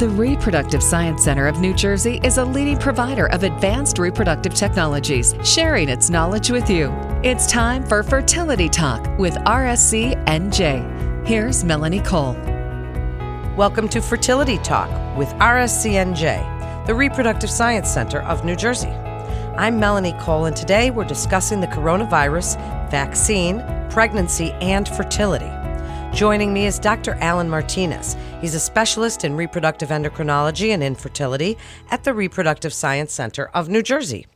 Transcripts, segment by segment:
The Reproductive Science Center of New Jersey is a leading provider of advanced reproductive technologies, sharing its knowledge with you. It's time for Fertility Talk with RSC NJ. Here's Melanie Cole. Welcome to Fertility Talk with RSCNJ, the Reproductive Science Center of New Jersey. I'm Melanie Cole, and today we're discussing the coronavirus, vaccine, pregnancy, and fertility. Joining me is Dr. Alan Martinez. He's a specialist in reproductive endocrinology and infertility at the Reproductive Science Center of New Jersey.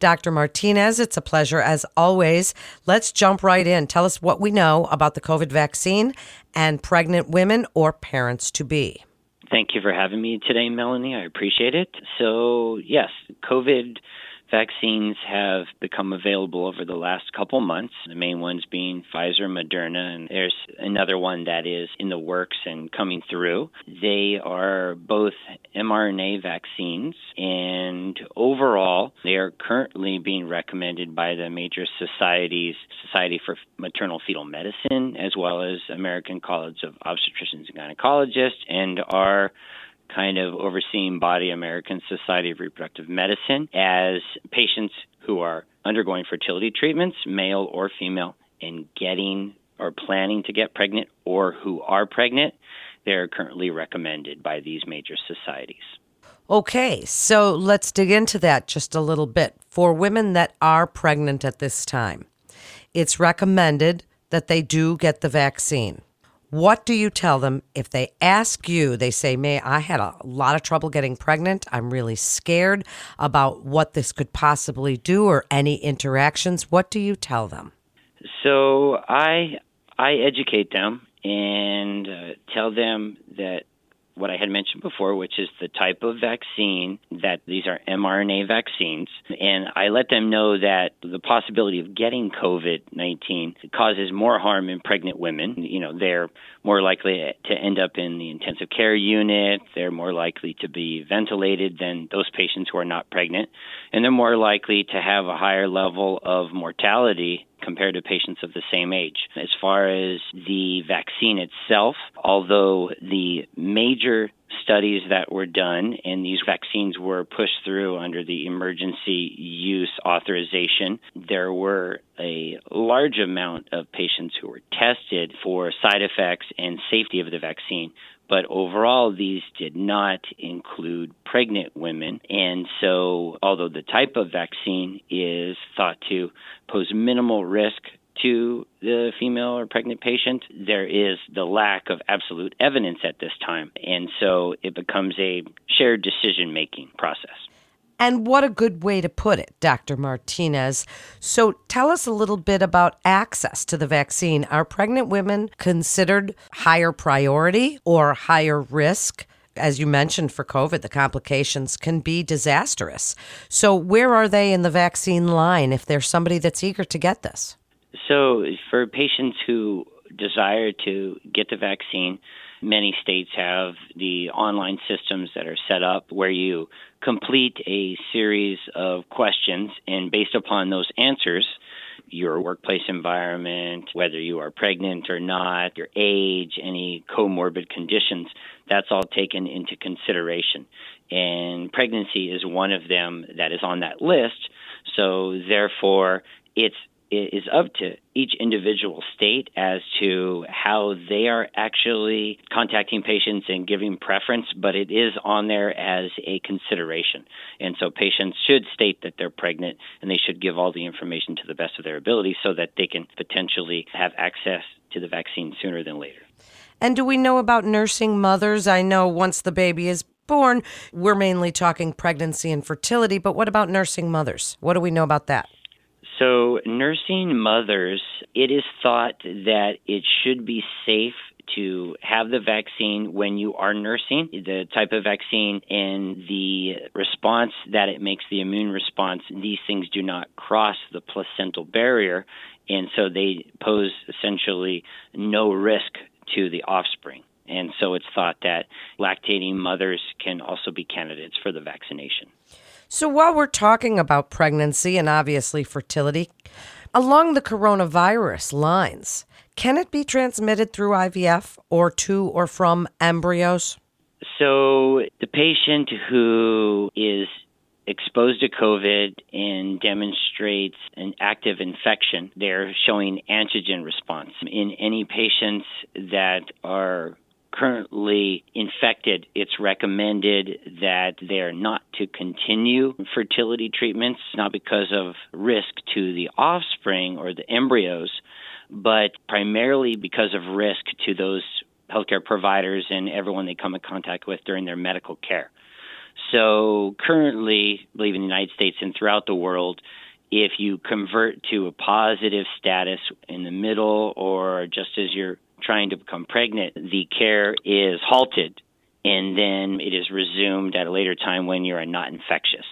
Dr. Martinez, it's a pleasure as always. Let's jump right in. Tell us what we know about the COVID vaccine and pregnant women or parents to be. Thank you for having me today, Melanie. I appreciate it. So, yes, COVID vaccines have become available over the last couple months, the main ones being Pfizer, Moderna, and there's another one that is in the works and coming through. They are both mRNA vaccines, and overall, they are currently being recommended by the major societies Society for Maternal Fetal Medicine, as well as American College of Obstetricians and Gynecologists, and are kind of overseeing body American Society of Reproductive Medicine as patients who are undergoing fertility treatments, male or female, and getting or planning to get pregnant or who are pregnant, they're currently recommended by these major societies. Okay, so let's dig into that just a little bit. For women that are pregnant at this time, it's recommended that they do get the vaccine. What do you tell them if they ask you? They say, May, I had a lot of trouble getting pregnant. I'm really scared about what this could possibly do or any interactions. What do you tell them? So I I educate them and uh, tell them that what I had mentioned before, which is the type of vaccine that these are mRNA vaccines. And I let them know that the possibility of getting COVID 19 causes more harm in pregnant women. You know, they're more likely to end up in the intensive care unit, they're more likely to be ventilated than those patients who are not pregnant, and they're more likely to have a higher level of mortality compared to patients of the same age. As far as the vaccine itself, although the major studies that were done, and these vaccines were pushed through under the emergency use authorization. There were a large amount of patients who were tested for side effects and safety of the vaccine, but overall, these did not include pregnant women. And so, although the type of vaccine is thought to pose minimal risk to the female or pregnant patient, there is the lack of absolute evidence at this time. And so it becomes a shared decision making process. And what a good way to put it, Dr. Martinez. So tell us a little bit about access to the vaccine. Are pregnant women considered higher priority or higher risk? As you mentioned for COVID, the complications can be disastrous. So, where are they in the vaccine line if there's somebody that's eager to get this? So, for patients who desire to get the vaccine, many states have the online systems that are set up where you complete a series of questions, and based upon those answers, your workplace environment, whether you are pregnant or not, your age, any comorbid conditions, that's all taken into consideration. And pregnancy is one of them that is on that list. So, therefore, it's is up to each individual state as to how they are actually contacting patients and giving preference, but it is on there as a consideration. And so patients should state that they're pregnant and they should give all the information to the best of their ability so that they can potentially have access to the vaccine sooner than later. And do we know about nursing mothers? I know once the baby is born, we're mainly talking pregnancy and fertility, but what about nursing mothers? What do we know about that? So, nursing mothers, it is thought that it should be safe to have the vaccine when you are nursing, the type of vaccine and the response that it makes, the immune response, these things do not cross the placental barrier. And so they pose essentially no risk to the offspring. And so it's thought that lactating mothers can also be candidates for the vaccination. So, while we're talking about pregnancy and obviously fertility, along the coronavirus lines, can it be transmitted through IVF or to or from embryos? So the patient who is exposed to COVID and demonstrates an active infection, they're showing antigen response. In any patients that are currently infected, it's recommended that they're not to continue fertility treatments, not because of risk to the offspring or the embryos, but primarily because of risk to those healthcare providers and everyone they come in contact with during their medical care. So currently, I believe in the United States and throughout the world, if you convert to a positive status in the middle or just as you're trying to become pregnant, the care is halted and then it is resumed at a later time when you are not infectious.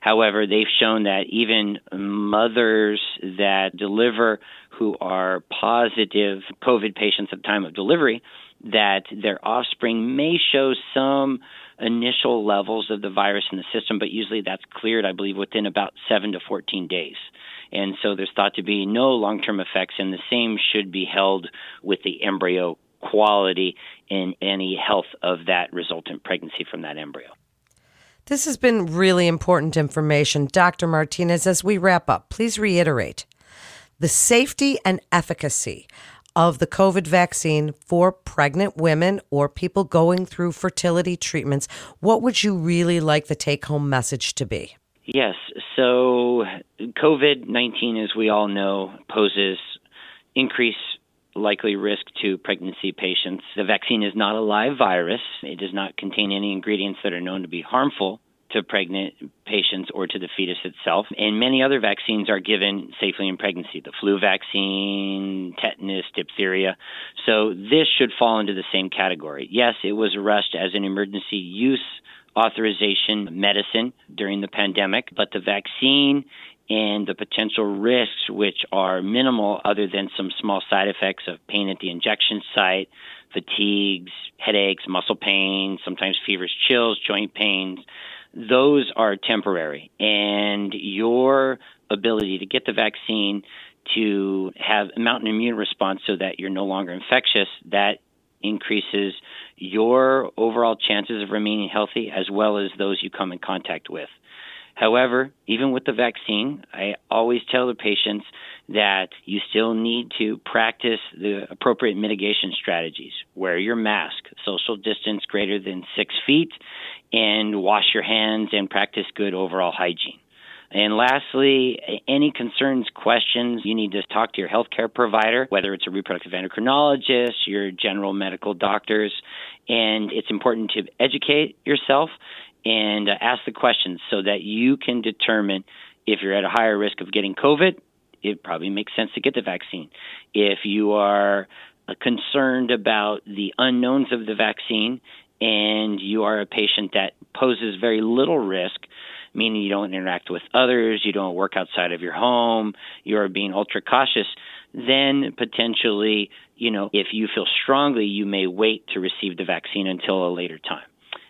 However, they've shown that even mothers that deliver who are positive COVID patients at the time of delivery, that their offspring may show some initial levels of the virus in the system, but usually that's cleared, I believe, within about 7 to 14 days. And so there's thought to be no long term effects, and the same should be held with the embryo quality and any health of that resultant pregnancy from that embryo. This has been really important information. Dr. Martinez, as we wrap up, please reiterate the safety and efficacy of the COVID vaccine for pregnant women or people going through fertility treatments. What would you really like the take home message to be? Yes. So, COVID 19, as we all know, poses increased likely risk to pregnancy patients. The vaccine is not a live virus, it does not contain any ingredients that are known to be harmful to pregnant patients or to the fetus itself. And many other vaccines are given safely in pregnancy the flu vaccine, tetanus, diphtheria. So this should fall into the same category. Yes, it was rushed as an emergency use authorization medicine during the pandemic, but the vaccine and the potential risks, which are minimal other than some small side effects of pain at the injection site, fatigues, headaches, muscle pain, sometimes fevers, chills, joint pains, those are temporary. And your ability to get the vaccine to have mount an immune response so that you're no longer infectious, that increases your overall chances of remaining healthy as well as those you come in contact with. However, even with the vaccine, I always tell the patients that you still need to practice the appropriate mitigation strategies. Wear your mask, social distance greater than six feet, and wash your hands and practice good overall hygiene. And lastly, any concerns, questions, you need to talk to your healthcare provider, whether it's a reproductive endocrinologist, your general medical doctors. And it's important to educate yourself and uh, ask the questions so that you can determine if you're at a higher risk of getting COVID. It probably makes sense to get the vaccine. If you are uh, concerned about the unknowns of the vaccine and you are a patient that poses very little risk, meaning you don't interact with others, you don't work outside of your home, you're being ultra cautious, then potentially, you know, if you feel strongly, you may wait to receive the vaccine until a later time.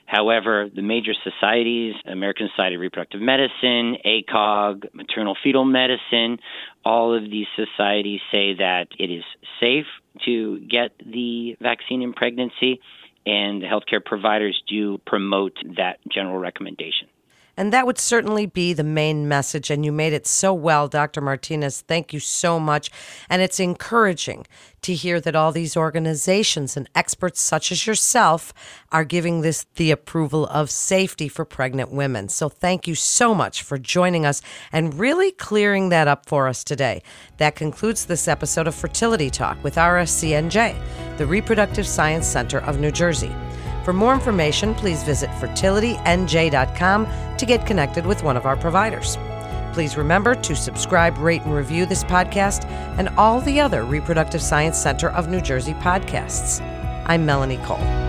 However, the major societies, American Society of Reproductive Medicine, ACOG, Maternal Fetal Medicine, all of these societies say that it is safe to get the vaccine in pregnancy, and healthcare providers do promote that general recommendation. And that would certainly be the main message. And you made it so well, Dr. Martinez. Thank you so much. And it's encouraging to hear that all these organizations and experts, such as yourself, are giving this the approval of safety for pregnant women. So thank you so much for joining us and really clearing that up for us today. That concludes this episode of Fertility Talk with RSCNJ, the Reproductive Science Center of New Jersey. For more information, please visit fertilitynj.com to get connected with one of our providers. Please remember to subscribe, rate, and review this podcast and all the other Reproductive Science Center of New Jersey podcasts. I'm Melanie Cole.